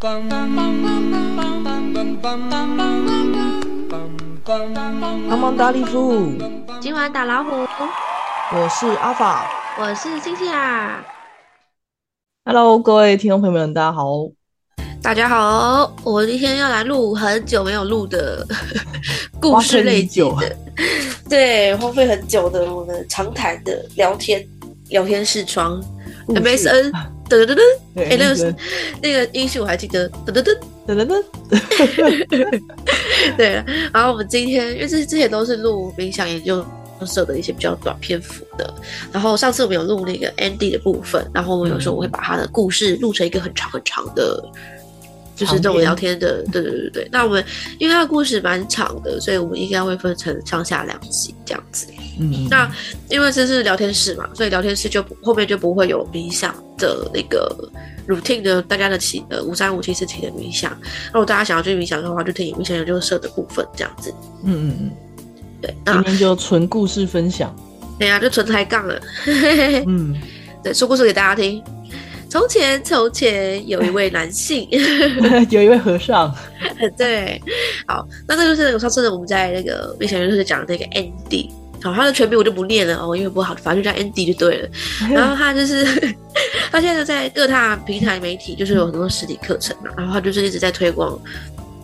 帮忙打礼服，今晚打老虎，我是阿法，我是星星啊。Hello，各位听众朋友们，大家好。大家好，我今天要来录很久没有录的故事类节的，对，荒废很久的我们常谈的聊天聊天视窗 MSN，噔噔噔噔，哎，那个那个音序我还记得，噔噔噔噔噔噔，对。然后我们今天因为这之前都是录冥想研究社的一些比较短篇幅的，然后上次我们有录那个 Andy 的部分，然后我们有时候我会把他的故事录成一个很长很长的。就是这种聊天的，对对对对。那我们因为他的故事蛮长的，所以我们应该会分成上下两集这样子。嗯，那因为这是聊天室嘛，所以聊天室就后面就不会有冥想的那个 routine 的大家的起呃五三五七四七的冥想。如果大家想要去冥想的话，就听冥想研究社的部分这样子。嗯嗯嗯，对。今天就纯故事分享。对呀，就纯抬杠了。嗯，对，说故事给大家听。从前，从前有一位男性，有一位和尚。对，好，那这就是上次呢，我们在那个冥想研究社讲的那个 Andy。好，他的全名我就不念了哦，因为不好，反正就叫 Andy 就对了。然后他就是，他现在在各大平台媒体，就是有很多实体课程嘛。然后他就是一直在推广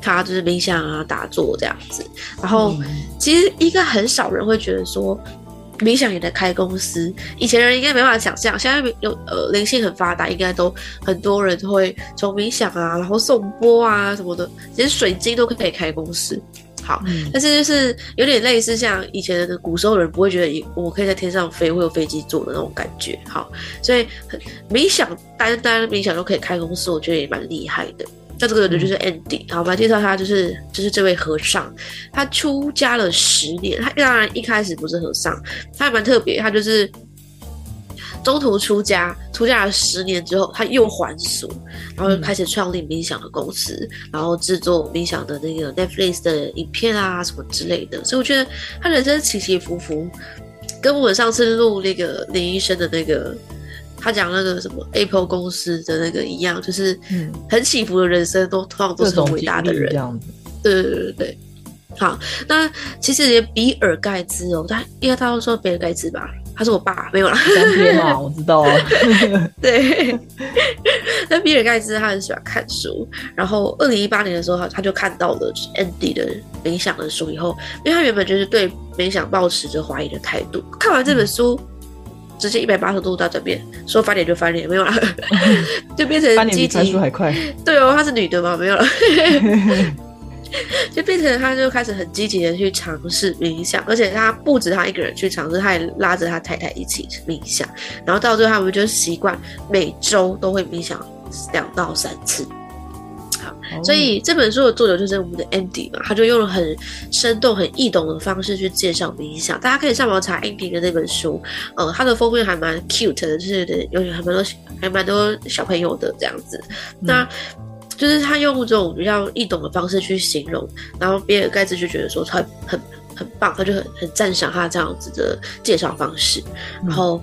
他就是冥想啊、打坐这样子。然后其实应该很少人会觉得说。冥想也在开公司，以前人应该没办法想象，现在有呃灵性很发达，应该都很多人会从冥想啊，然后送波啊什么的，连水晶都可以开公司。好，但是就是有点类似像以前的古时候人不会觉得我可以在天上飞，会有飞机坐的那种感觉。好，所以冥想单单冥想都可以开公司，我觉得也蛮厉害的。那这个人就是 Andy，好，我们来介绍他，就是就是这位和尚，他出家了十年，他当然一开始不是和尚，他还蛮特别，他就是中途出家，出家了十年之后，他又还俗，然后开始创立冥想的公司，然后制作冥想的那个 Netflix 的影片啊什么之类的，所以我觉得他人生起起伏伏，跟我上次录那个林医生的那个。他讲那个什么 Apple 公司的那个一样，就是很起伏的人生，都通常都是很伟大的人。这样子，对对对对。好，那其实连比尔盖茨哦，他应该他都说比尔盖茨吧，他是我爸，没有啦。三边嘛，我知道啊。对。那比尔盖茨他很喜欢看书，然后二零一八年的时候，他他就看到了 Andy 的冥想的书以后，因为他原本就是对冥想抱持着怀疑的态度，看完这本书。直接一百八十度大转变，说翻脸就翻脸，没有了，就变成积极。还快。对哦，她是女的嘛？没有了，就变成他就开始很积极的去尝试冥想，而且他不止他一个人去尝试，他也拉着他太太一起冥想，然后到最后他们就习惯每周都会冥想两到三次。所以这本书的作者就是我们的 Andy 嘛，他就用了很生动、很易懂的方式去介绍冥想。大家可以上网查 Andy 的那本书，呃，他的封面还蛮 cute 的，就是有还蛮多还蛮多小朋友的这样子。那就是他用这种比较易懂的方式去形容，然后比尔盖茨就觉得说他很很棒，他就很很赞赏他这样子的介绍方式，然后。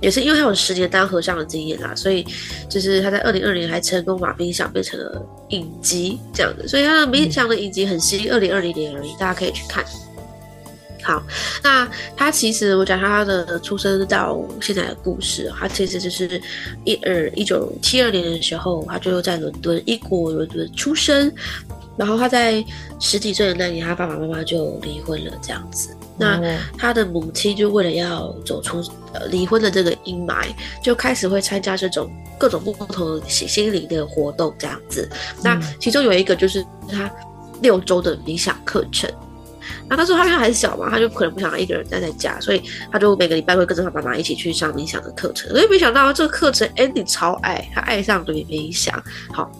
也是因为他有十年当和尚的经验啦，所以就是他在二零二零还成功把冥想变成了影集这样子，所以他的冥想的影集很新，二零二零年而已，大家可以去看。好，那他其实我讲他的出生到现在的故事，他其实就是一二一九七二年的时候，他就在伦敦，英国伦敦出生，然后他在十几岁的那年，他爸爸妈妈就离婚了，这样子。那他的母亲就为了要走出呃离婚的这个阴霾，就开始会参加这种各种不同的心心灵的活动这样子。那其中有一个就是他六周的冥想课程。那那时候他因为还小嘛，他就可能不想一个人待在家，所以他就每个礼拜会跟着他妈妈一起去上冥想的课程。所以没想到这个课程 Andy 超爱，他爱上了冥想。好，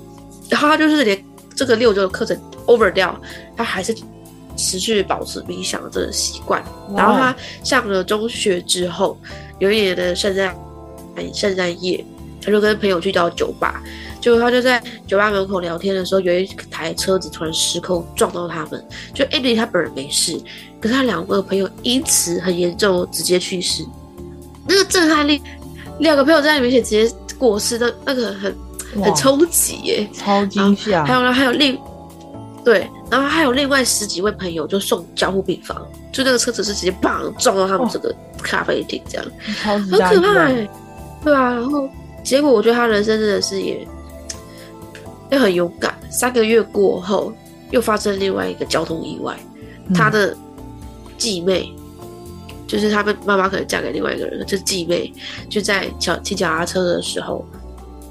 然后他就是连这个六周的课程 over 掉，他还是。持续保持冥想的这个习惯，然后他上了中学之后，有一年的圣诞圣诞夜，他就跟朋友去到酒吧，结果他就在酒吧门口聊天的时候，有一台车子突然失控撞到他们，就 Andy 他本人没事，可是他两个朋友因此很严重，直接去世。那个震撼力，两个朋友在你面前直接过世，那那个很很冲击耶。超惊吓，还有呢，还有另对，然后还有另外十几位朋友就送交护病房，就那个车子是直接砰撞到他们哦这个咖啡厅，这样、超级很可怕大意外哎。对啊，然后结果我觉得他人生真的是也也很勇敢。三个月过后，又发生另外一个交通意外，嗯。他的继妹，就是他们妈妈可能嫁给另外一个人，就是继妹就在脚骑脚踏车的时候，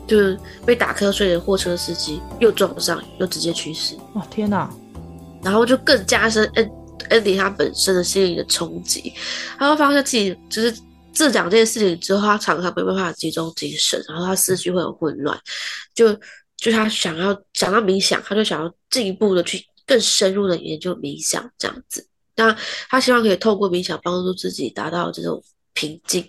就是被打瞌睡的货车司机又撞上，又直接去世，哇天哪，然后就更加深恩恩迪他本身的心理的冲击，他会发现自己就是。这两件事情之后，他常常没办法集中精神，然后他思绪会很混乱，就就他想要想要冥想，他就想要进一步的去更深入的研究冥想这样子。那他希望可以透过冥想帮助自己达到这种平静，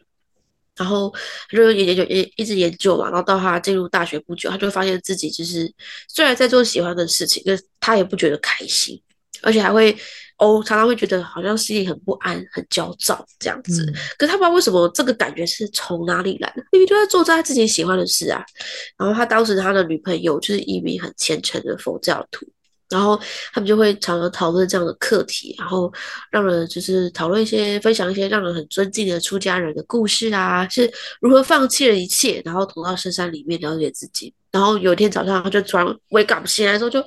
然后就研究研一直研究嘛，然后到他进入大学不久，他就发现自己就是虽然在做喜欢的事情，但他也不觉得开心，而且还会哦常常会觉得好像心里很不安、很焦躁这样子。嗯可是他不知道为什么这个感觉是从哪里来的，明明就在做他自己喜欢的事啊。然后他当时他的女朋友就是一名很虔诚的佛教徒，然后他们就会常常讨论这样的课题，然后让人就是讨论一些分享一些让人很尊敬的出家人的故事啊，是如何放弃了一切，然后投到深山里面了解自己。然后有一天早上，他就突然 wake up 醒来的时候就，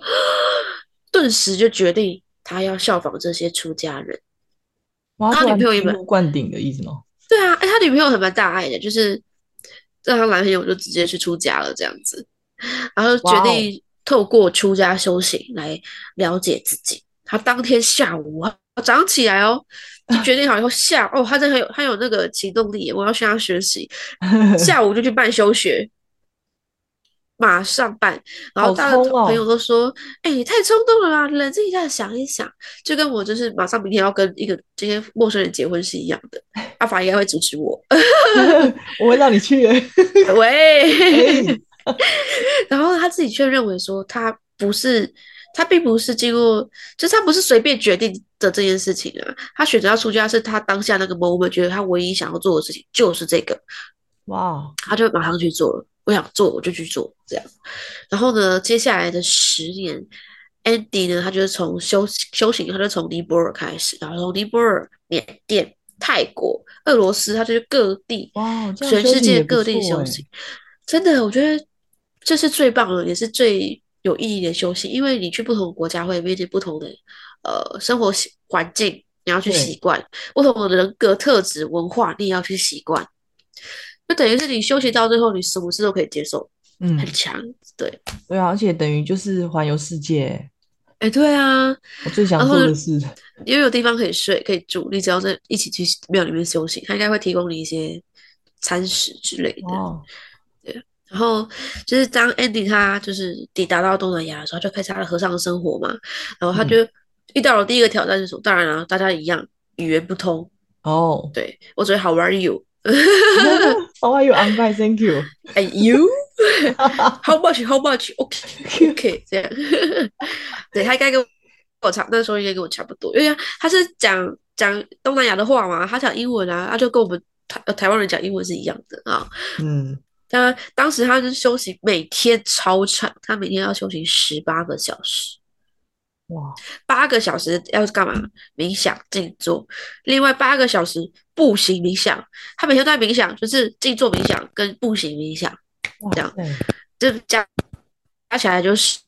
顿时就决定他要效仿这些出家人。哇，他女朋友也蛮灌顶的意思吗？对啊，哎，他女朋友很蛮大爱的，就是让他男朋友就直接去出家了这样子，然后决定透过出家修行来了解自己。他当天下午啊早上起来哦，就决定好以后下哦，他真的很有他有那个行动力，我要向他学习。下午就去办休学，马上办。然后好大家冲哦朋友都说：“哎、你太冲动了啦，冷静一下，想一想。”就跟我就是马上明天要跟一个这些陌生人结婚是一样的。阿法应该会阻止我，我会让你去。喂。哎 然后他自己却认为说，他不是，他并不是经过，就是他不是随便决定的这件事情啊。他选择要出家，是他当下那个 moment 觉得他唯一想要做的事情就是这个。哇，他就马上去做了。我想做，我就去做，这样。然后呢，接下来的十年，Andy 呢，他就是从修修行，他就从尼泊尔开始，然后从尼泊尔、缅甸、泰国、俄罗斯，他就去各地，哇，全世界各地修行。真的，我觉得这是最棒的，也是最有意义的修行，因为你去不同的国家会面对不同的呃生活习环境，你要去对习惯不同的人格特质、文化，你也要去习惯。就等于是你休息到最后，你什么事都可以接受，嗯很，强。对，对啊，而且等于就是环游世界，哎，对啊，我最想做的是。因为有地方可以睡，可以住，你只要在一起去庙里面修行，他应该会提供你一些餐食之类的。哦、对，然后就是当 Andy 他就是抵达到东南亚的时候，就开始他的和尚生活嘛。然后他就遇到了第一个挑战是什么？当然了、大家一样语言不通。哦对我只会 How are you？How are you? I'm fine, thank you. And you? How much? How much? OK OK，这样。对他应该跟我差，那时候应该跟我差不多，因为他是讲讲东南亚的话嘛，他讲英文啊，他就跟我们台呃台湾人讲英文是一样的啊。嗯，他当时他是休息每天超长，他每天要休息十八个小时，哇，八个小时要干嘛？冥想静坐，另外八个小时步行冥想。他每天都在冥想，就是静坐冥想跟步行冥想，这样，这加加起来就是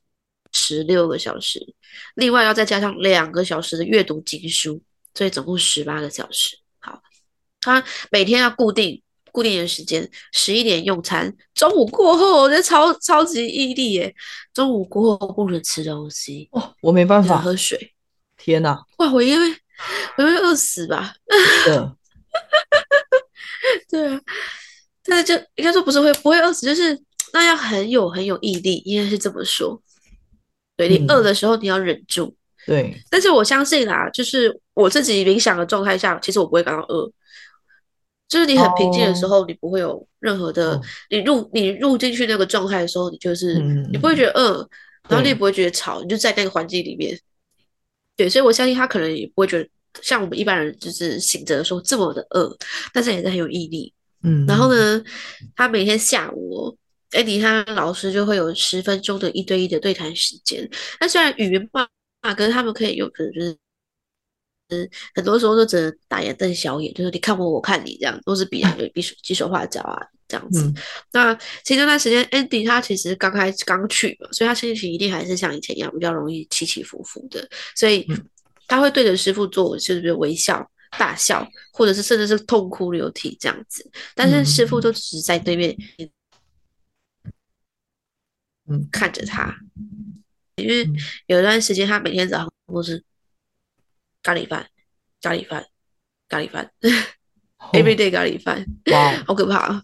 十六个小时，另外要再加上两个小时的阅读经书，所以总共十八个小时。好，他每天要固定固定的时间，十一点用餐，中午过后，我觉得超超级毅力耶！中午过后不能吃东西，哦，我没办法，喝水。天哪，哇，我因为我会饿死吧？对啊，但是就应该说不是会不会饿死，就是那要很有很有毅力，应该是这么说。对你嗯饿的时候，你要忍住。对，但是我相信啦，就是我自己冥想的状态下，其实我不会感到饿。就是你很平静的时候，你不会有任何的，哦你入你入进去那个状态的时候，你就是、嗯你不会觉得饿，然后你也不会觉得吵，你就在那个环境里面。对，所以我相信他可能也不会觉得像我们一般人就是醒着的时候这么的饿，但是也是很有毅力。嗯，然后呢，他每天下午哦 Andy 他老师就会有十分钟的一对一的对谈时间。那虽然语言骂骂，可是他们可以有可能就是。很多时候都只能大眼瞪小眼，就是你看我，我看你，这样都是比比手比手画脚啊，这样子。那其实那段时间，Andy 他其实刚开始刚去嘛，所以他心情一定还是像以前一样比较容易起起伏伏的，所以他会对着师傅做就是微笑、大笑，或者是甚至是痛哭流涕这样子。但是师傅就只是在对面，嗯，看着他，因为有一段时间他每天早上都是。咖喱饭，咖喱饭，咖喱饭，every day 咖喱饭，哇，好可怕！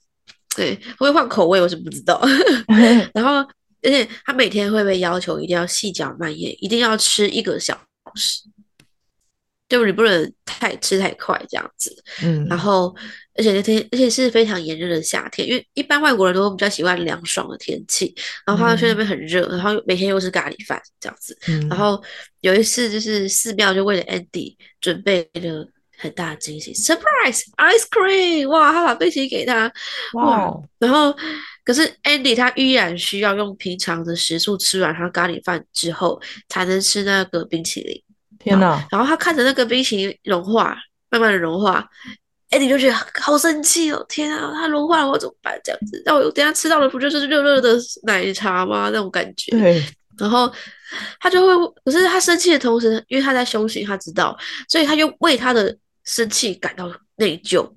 对，会换口味，我是不知道。然后，而且他每天会被要求一定要细嚼慢咽，一定要吃一个小时，就你不能太吃太快这样子。嗯，然后。而且那天，而且是非常炎热的夏天，因为一般外国人都比较喜欢凉爽的天气。然后他去那边很热，然后每天又是咖喱饭这样子。然后有一次，就是寺庙就为了 Andy 准备了很大的惊喜，surprise ice cream！哇，他把冰淇淋给他，哇！然后可是 Andy 他依然需要用平常的食宿吃完他咖喱饭之后，才能吃那个冰淇淋。天哪！然后他看着那个冰淇淋融化，慢慢的融化。艾迪就觉得好生气哦！天啊，它融化了，我怎么办？这样子，那我等下吃到的不就是热热的奶茶吗？那种感觉。对。然后他就会，可是他生气的同时，因为他在休息，他知道，所以他就为他的生气感到内疚。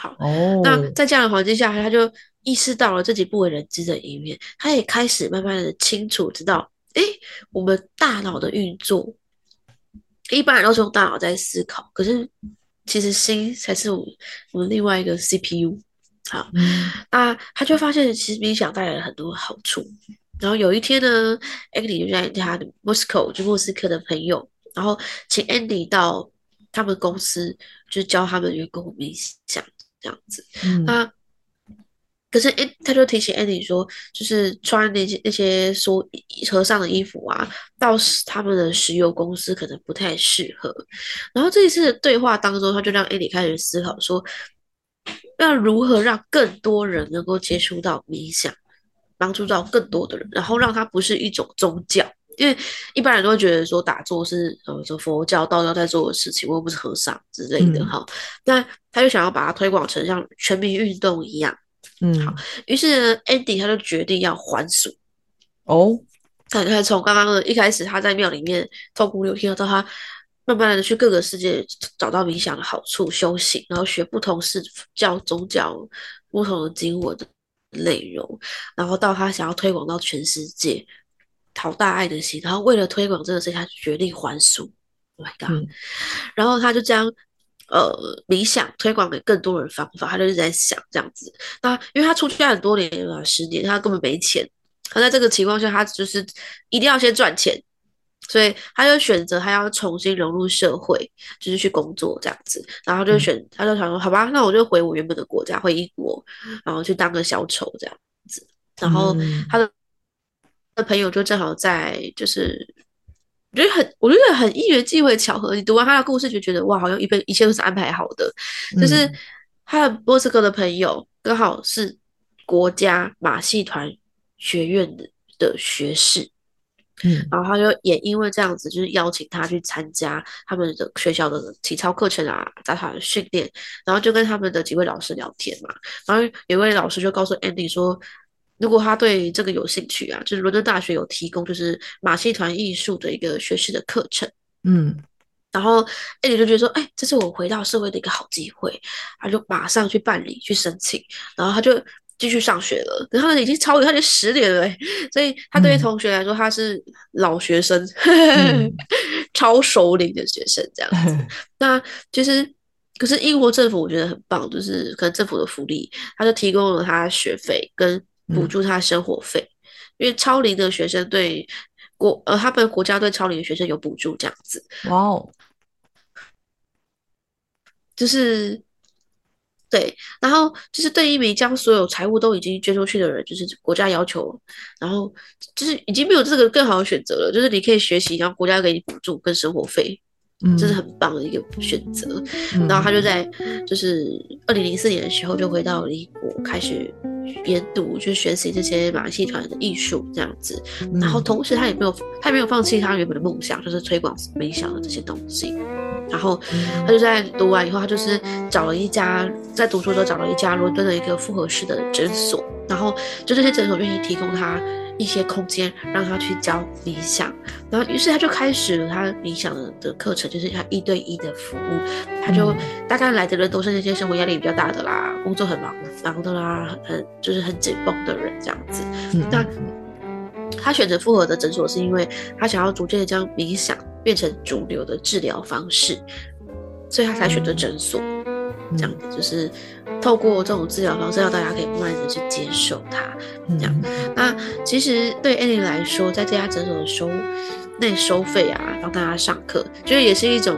好，那在这样的环境下，他就意识到了自己不为人知的一面。他也开始慢慢的清楚知道，哎，我们大脑的运作，一般人都是用大脑在思考，可是。其实心才是我我们另外一个 CPU，好，那他就发现其实冥想带来了很多好处。然后有一天呢，Andy 就在他的 Moscow 就莫斯科的朋友，然后请 Andy 到他们公司，就教他们员工冥想这样子。那可是，哎，他就提醒 Andy 说，就是穿那些那些说和尚的衣服啊，到他们的石油公司可能不太适合。然后这一次的对话当中，他就让 Andy 开始思考说，要如何让更多人能够接触到冥想，帮助到更多的人，然后让它不是一种宗教，因为一般人都会觉得说打坐是呃，说佛教、道教在做的事情，我又不是和尚之类的哈。那他就想要把它推广成像全民运动一样。嗯，好。于是 Andy 他就决定要还俗哦。他看从刚刚的一开始，他在庙里面痛哭流涕，到他慢慢的去各个世界找到冥想的好处，修行，然后学不同世教宗教不同的经文的内容，然后到他想要推广到全世界，讨大爱的心，然后为了推广这个事情，他决定还俗。Oh my god！然后他就将。呃，冥想推广给更多人方法，他就一直在想这样子。那因为他出去很多年了，十年，他根本没钱。他在这个情况下，他就是一定要先赚钱，所以他就选择他要重新融入社会，就是去工作这样子。然后就选，他就想说，好吧，那我就回我原本的国家，回英国，然后去当个小丑这样子。然后他的的朋友就正好在就是。我觉得很，我觉得很一元际会巧合。你读完他的故事，就觉得哇，好像一辈一切都是安排好的。就是他的波斯哥的朋友刚好是国家马戏团学院的的学士，嗯，然后他就也因为这样子，就是邀请他去参加他们的学校的体操课程啊，在他的训练，然后就跟他们的几位老师聊天嘛。然后有位老师就告诉 Andy 说。如果他对这个有兴趣啊，就是伦敦大学有提供就是马戏团艺术的一个学士的课程，嗯，然后艾迪就觉得说，哎，这是我回到社会的一个好机会，他就马上去办理去申请，然后他就继续上学了。然后已经超越他就十年了，所以他对于同学来说他是老学生，超熟龄的学生这样子。那其实可是英国政府我觉得很棒，就是可能政府的福利，他就提供了他学费跟。补助他生活费，因为超龄的学生对国呃，他们国家对超龄的学生有补助，这样子。哇哦，就是对，然后就是对一名将所有财物都已经捐出去的人，就是国家要求，然后就是已经没有这个更好的选择了，就是你可以学习，然后国家给你补助跟生活费，嗯，这是很棒的一个选择。嗯然后他就在就是二零零四年的时候就回到英国开始研读，就学习这些马戏团的艺术这样子。嗯然后同时他也没有他也没有放弃他原本的梦想，就是推广冥想的这些东西。然后他就在读完以后，他就是找了一家在读书的时候找了一家伦敦的一个复合式的诊所，然后就这些诊所愿意提供他一些空间，让他去教冥想。然后于是他就开始了他冥想的的课程，就是他一对一的服务。他就嗯大概来的人都是那些生活压力比较大的啦，工作很忙忙的啦，很很就是很紧绷的人这样子。嗯那他选择复合的诊所，是因为他想要逐渐的将冥想变成主流的治疗方式，所以他才选择诊所。这样子就是透过这种治疗方式，让大家可以慢慢的去接受它。这样那其实对 Annie 来说，在这家诊所的收内收费啊，帮大家上课，就是也是一种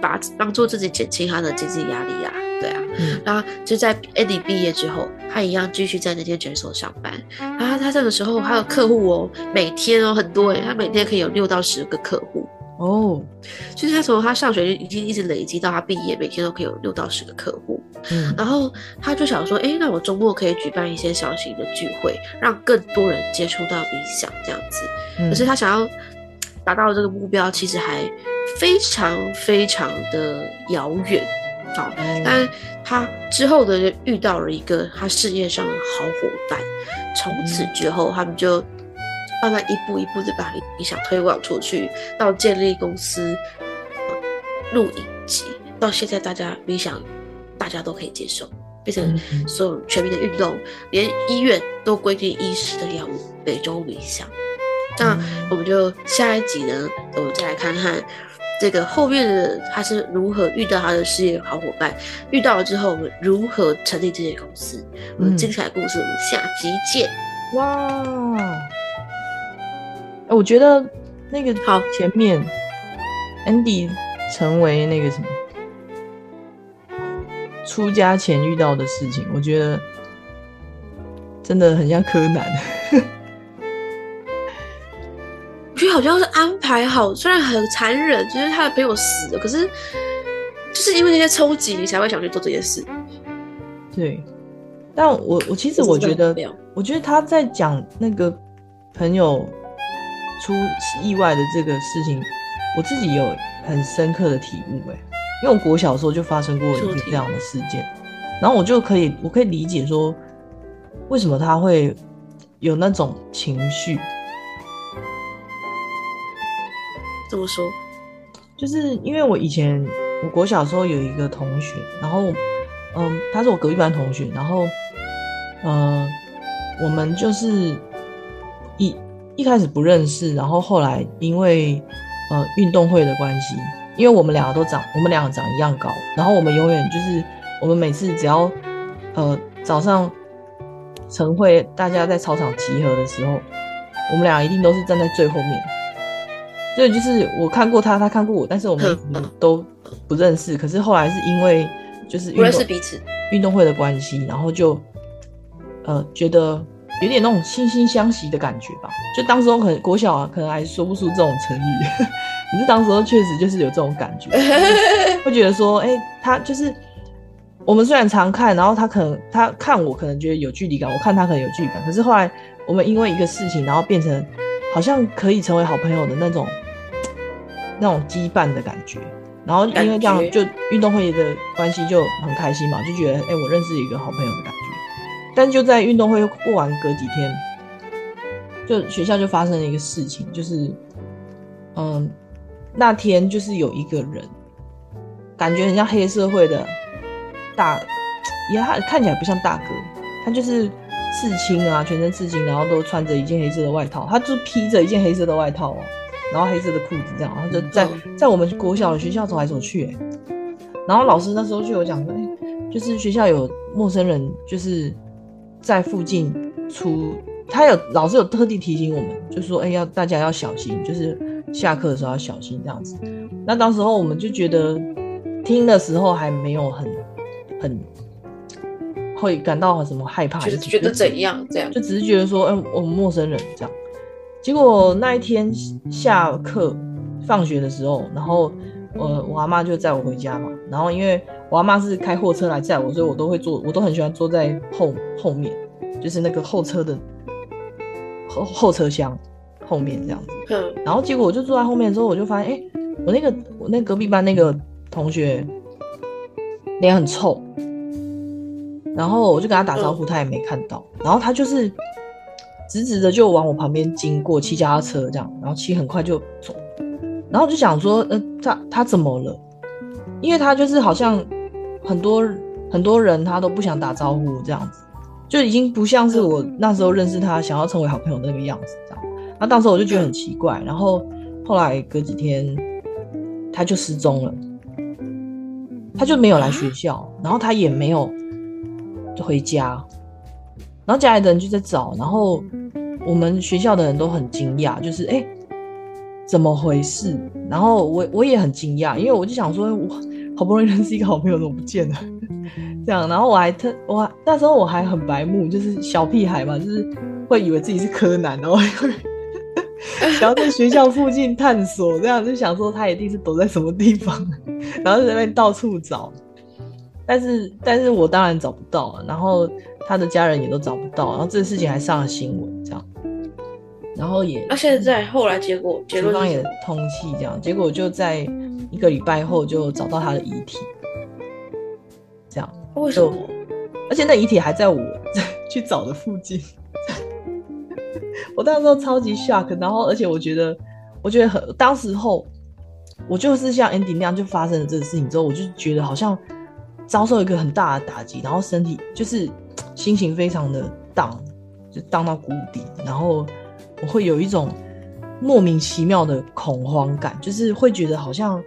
把帮助自己减轻他的经济压力啊，对啊。嗯然后就在 Annie 毕业之后，他一样继续在那间诊所上班。然后他这个时候他的客户哦，每天哦很多诶，他每天可以有六到十个客户。哦，就是他从他上学就已经一直累积到他毕业，每天都可以有六到十个客户。嗯然后他就想说，哎，那我周末可以举办一些小型的聚会，让更多人接触到冥想这样子。嗯可是他想要达到这个目标，其实还非常非常的遥远。好、嗯但他之后的遇到了一个他事业上的好伙伴，从此之后他们就慢慢一步一步的把理想推广出去，到建立公司、呃录影集，到现在大家理想大家都可以接受，变成嗯所有全民的运动，连医院都规定医师的要每周冥想。那我们就下一集呢，我们再来看看这个后面的他是如何遇到他的事业好伙伴，遇到了之后我们如何成立这些公司。我们嗯精彩的故事我们下集见。哇，哎我觉得那个好前面 Andy 成为那个什么出家前遇到的事情，我觉得真的很像柯南。我觉得好像是安排好，虽然很残忍，就是他的朋友死了，可是就是因为那些抽击，你才会想去做这件事。对，但我我其实我觉得我觉得他在讲那个朋友出意外的这个事情，我自己有很深刻的体悟哎，因为我国小的时候就发生过一说题个这样的事件，然后我就可以我可以理解说，为什么他会有那种情绪，怎么说，就是因为我以前我国小的时候有一个同学，然后嗯，他是我隔壁班同学，然后嗯，我们就是一一开始不认识，然后后来因为呃运动会的关系，因为我们两个都长，我们两个长一样高，然后我们永远就是我们每次只要呃早上晨会大家在操场集合的时候，我们俩一定都是站在最后面。所以就是我看过他，他看过我，但是我们都不认识。可是后来是因为就是运不认识彼此，运动会的关系，然后就呃觉得有点那种惺惺相惜的感觉吧。就当时候可能国小啊，可能还说不出这种成语，可是当时候确实就是有这种感觉，会觉得说，哎、他就是我们虽然常看，然后他可能他看我可能觉得有距离感，我看他可能有距离感，可是后来我们因为一个事情，然后变成好像可以成为好朋友的那种那种羁绊的感觉。然后因为这样，就运动会的关系就很开心嘛，就觉得哎、我认识一个好朋友的感觉。但就在运动会过完隔几天，就学校就发生了一个事情，就是嗯，那天就是有一个人，感觉很像黑社会的大，也他看起来不像大哥，他就是刺青啊，全身刺青，然后都穿着一件黑色的外套，他就披着一件黑色的外套哦，然后黑色的裤子这样，然后就在在我们国小的学校走来走去、欸，然后老师那时候就有讲说，哎、就是学校有陌生人，就是在附近出，他有老师有特地提醒我们，就说，哎、要大家要小心，就是下课的时候要小心这样子。那当时候我们就觉得，听的时候还没有很很会感到很什么害怕，就是觉得怎样这样就只是觉得说，嗯、我们陌生人这样。结果那一天下课放学的时候，然后我我阿妈就载我回家嘛，然后因为我阿妈是开货车来载我，所以我都会坐，我都很喜欢坐在后后面，就是那个后车的后后车厢后面这样子。嗯。然后结果我就坐在后面之后，我就发现，哎、我那个我那隔壁班那个同学脸很臭，然后我就跟他打招呼，他也没看到，然后他就是直直的就往我旁边经过，骑脚踏车这样，然后骑很快就走，然后我就想说，呃，他他怎么了？因为他就是好像很多很多人他都不想打招呼这样子，就已经不像是我那时候认识他想要成为好朋友的那个样子这样。那当时我就觉得很奇怪，然后后来隔几天他就失踪了，他就没有来学校，然后他也没有回家，然后家里的人就在找，然后我们学校的人都很惊讶，就是哎、诶怎么回事？然后我我也很惊讶，因为我就想说，我好不容易认识一个好朋友，怎么不见了？这样，然后我还特我那时候我还很白目，就是小屁孩嘛，就是会以为自己是柯南，然后会然后在学校附近探索，这样就想说他一定是躲在什么地方，然后就在那边到处找。但是，但是我当然找不到，然后他的家人也都找不到，然后这个事情还上了新闻，这样，然后也那现在后来结果结警方也？通气，这样，结果就在一个礼拜后就找到他的遗体，这样，为什么？而且那遗体还在我 去找的附近，我那时候超级 shock，然后而且我觉得，我觉得很，当时候我就是像 Andy 那样，就发生了这个事情之后，我就觉得好像遭受一个很大的打击，然后身体就是心情非常的荡，就荡到谷底，然后我会有一种莫名其妙的恐慌感，就是会觉得好像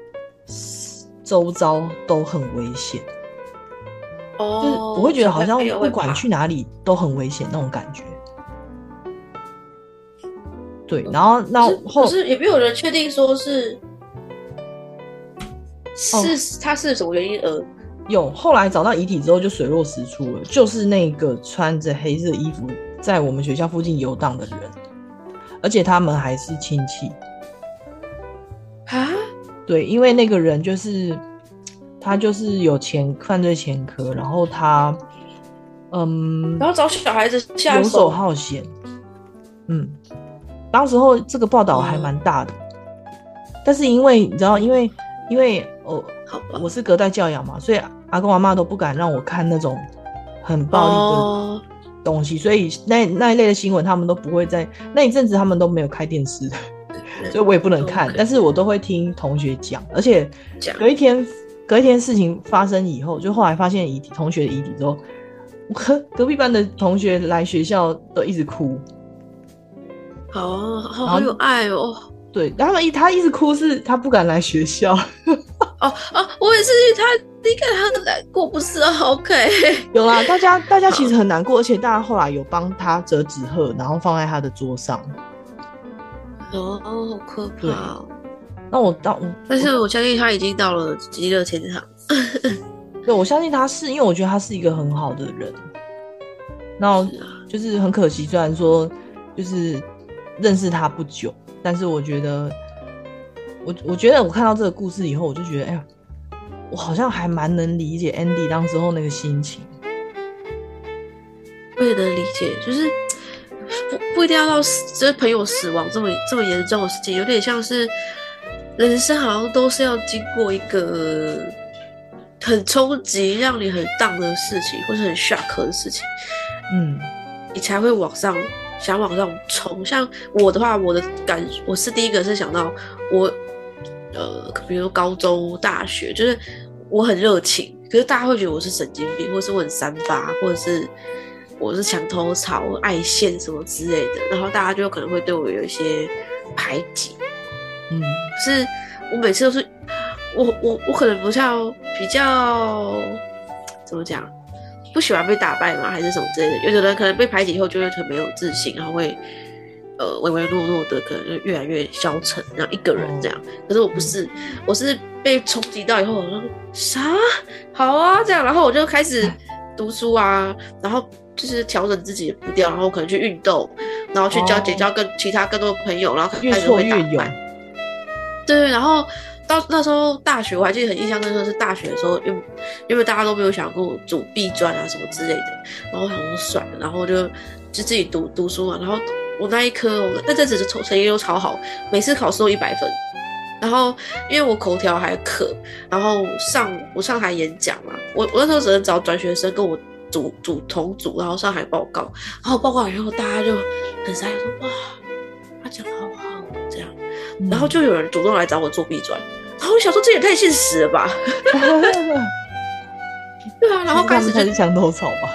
周遭都很危险。哦，就是我会觉得好像不管去哪里都很危险那种感觉。对，然后那后可是也没有人确定说是哦。是他是什么原因而？有后来找到遗体之后就水落石出了，就是那个穿着黑色衣服在我们学校附近游荡的人，而且他们还是亲戚。啊？对，因为那个人就是他就是有前犯罪前科，然后他嗯然后找小孩子下游手手，好闲。嗯，当时候这个报道还蛮大的，但是因为你知道，因为因为哦？我是隔代教养嘛，所以阿公阿妈都不敢让我看那种很暴力的哦，东西，所以那那一类的新闻他们都不会在那一阵子他们都没有开电视，所以我也不能看但是我都会听同学讲，而且隔一天隔一天事情发生以后，就后来发现遗体同学的遗体之后，我隔隔壁班的同学来学校都一直哭，好啊好好有爱哦。对，他们一他一直哭是他不敢来学校，哦哦，我也是他，你看他很难过，不是啊？OK，有啦，大家大家其实很难过，而且大家后来有帮他折纸鹤，然后放在他的桌上。哦哦，好可怕哦。那我到但是我相信他已经到了极乐天堂。对我相信他是因为我觉得他是一个很好的人，然后是啊，就是很可惜，虽然说就是认识他不久，但是我觉得我我觉得我看到这个故事以后，我就觉得哎呀，我好像还蛮能理解 Andy 当时候那个心情。我也能理解，就是不不一定要到死，就是朋友死亡这么这么严重的事情，有点像是人生好像都是要经过一个很冲击、让你很荡的事情，或是很 shock 的事情，嗯你才会往上想往上冲。像我的话，我的感我是第一个是想到我，呃，比如说高中、大学，就是我很热情，可是大家会觉得我是神经病，或是我很三八，或者是我是墙头草、爱现什么之类的，然后大家就可能会对我有一些排挤。嗯可是我每次都是，我我我可能不像比较怎么讲，不喜欢被打败嘛，还是什么之类的。有的人可能被排挤以后就会很没有自信，然后会呃唯唯诺诺的，可能就越来越消沉，然后一个人这样。可是我不是，我是被冲击到以后，我说啥好啊这样，然后我就开始读书啊，然后就是调整自己的步调，然后可能去运动，然后去交结哦交更其他更多的朋友，然后越开始会打败。对，然后到那时候大学，我还记得很印象深刻，是大学的时候，因因为大家都没有想过组 B 专啊什么之类的，然后想说算了，然后就就自己读读书嘛。然后我那一科，我那阵子的成成绩都超好，每次考试都一百分。然后因为我口条还可，然后上我上台演讲嘛，我我那时候只能找转学生跟我组组同组，然后上台报告，然后报告完以后大家就很傻眼说哇，他讲好好这样，然后就有人主动来找我做 B 转，然后我想说这也太现实了吧，对啊，然后开始就是墙头草吧，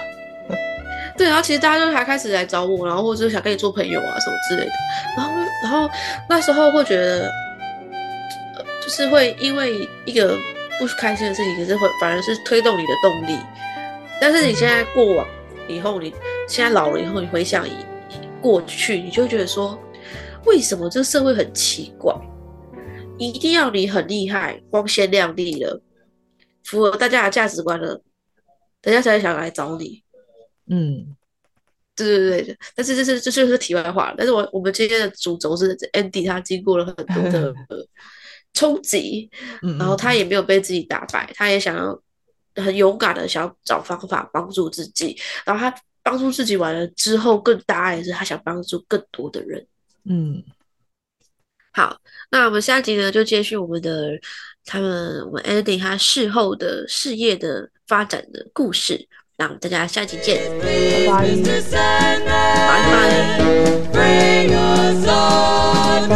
对，然后其实大家就还开始来找我，然后或者是想跟你做朋友啊什么之类的，然后然后那时候会觉得。就是会因为一个不开心的事情，可是会反而是推动你的动力。但是你现在过往以后，你现在老了以后，你回想以过去，你就会觉得说，为什么这社会很奇怪？一定要你很厉害、光鲜亮丽了，符合大家的价值观了，大家才想来找你。嗯，对对对但是这是这就是题外话。但是我我们今天的主轴是 Andy，他经过了很多的。冲击，然后他也没有被自己打败，他也想要很勇敢的想要找方法帮助自己，然后他帮助自己完了之后，更大也是他想帮助更多的人。嗯，好，那我们下集呢就接续我们的他们我们 Andy 他事后的事业的发展的故事，那我们大家下期见，拜拜，拜拜。